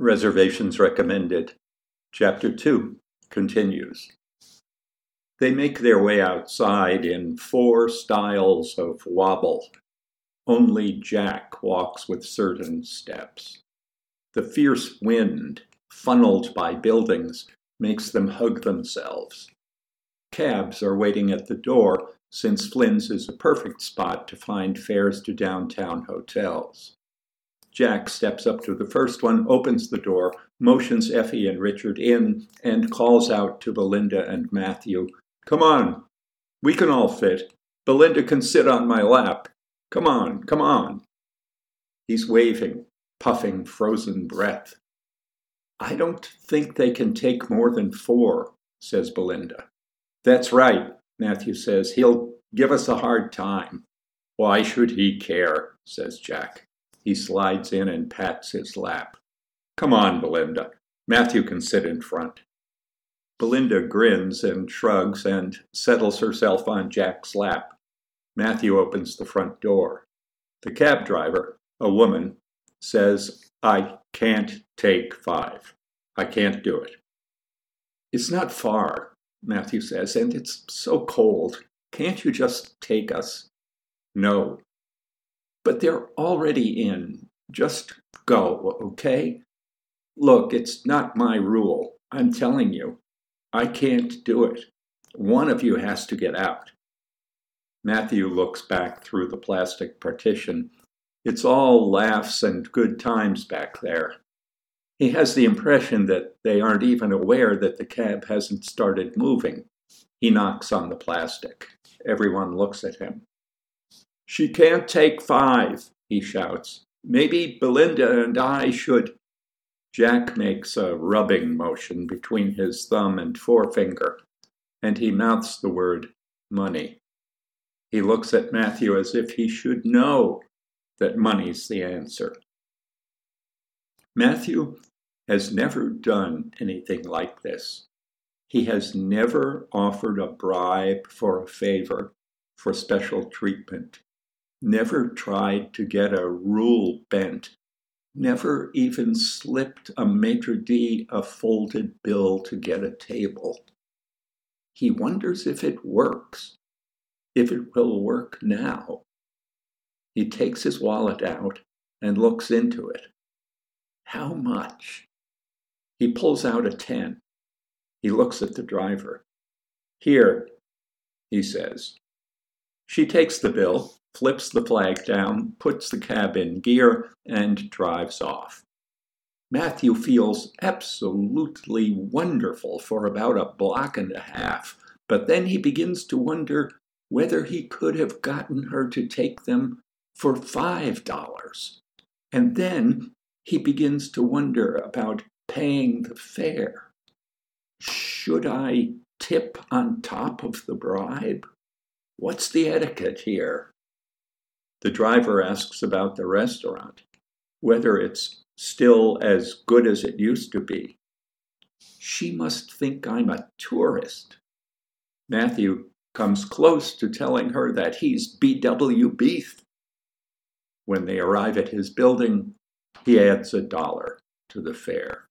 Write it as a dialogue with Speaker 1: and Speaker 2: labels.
Speaker 1: Reservations recommended. Chapter 2 continues. They make their way outside in four styles of wobble. Only Jack walks with certain steps. The fierce wind, funneled by buildings, makes them hug themselves. Cabs are waiting at the door since Flynn's is a perfect spot to find fares to downtown hotels. Jack steps up to the first one, opens the door, motions Effie and Richard in, and calls out to Belinda and Matthew, Come on, we can all fit. Belinda can sit on my lap. Come on, come on. He's waving, puffing frozen breath. I don't think they can take more than four, says Belinda. That's right, Matthew says. He'll give us a hard time. Why should he care? says Jack. He slides in and pats his lap. Come on, Belinda. Matthew can sit in front. Belinda grins and shrugs and settles herself on Jack's lap. Matthew opens the front door. The cab driver, a woman, says, I can't take five. I can't do it. It's not far, Matthew says, and it's so cold. Can't you just take us? No, but they're already in. Just go, okay? Look, it's not my rule. I'm telling you, I can't do it. One of you has to get out. Matthew looks back through the plastic partition. It's all laughs and good times back there. He has the impression that they aren't even aware that the cab hasn't started moving. He knocks on the plastic. Everyone looks at him. She can't take five, he shouts. Maybe Belinda and I should. Jack makes a rubbing motion between his thumb and forefinger, and he mouths the word money. He looks at Matthew as if he should know that money's the answer. Matthew has never done anything like this. He has never offered a bribe for a favor for special treatment never tried to get a rule bent, never even slipped a maitre d' a folded bill to get a table. He wonders if it works, if it will work now. He takes his wallet out and looks into it. How much? He pulls out a 10. He looks at the driver. Here, he says. She takes the bill flips the flag down, puts the cab in gear, and drives off. Matthew feels absolutely wonderful for about a block and a half, but then he begins to wonder whether he could have gotten her to take them for five dollars. And then he begins to wonder about paying the fare. Should I tip on top of the bribe? What's the etiquette here? The driver asks about the restaurant, whether it's still as good as it used to be. She must think I'm a tourist. Matthew comes close to telling her that he's B.W. Beef. When they arrive at his building, he adds a dollar to the fare.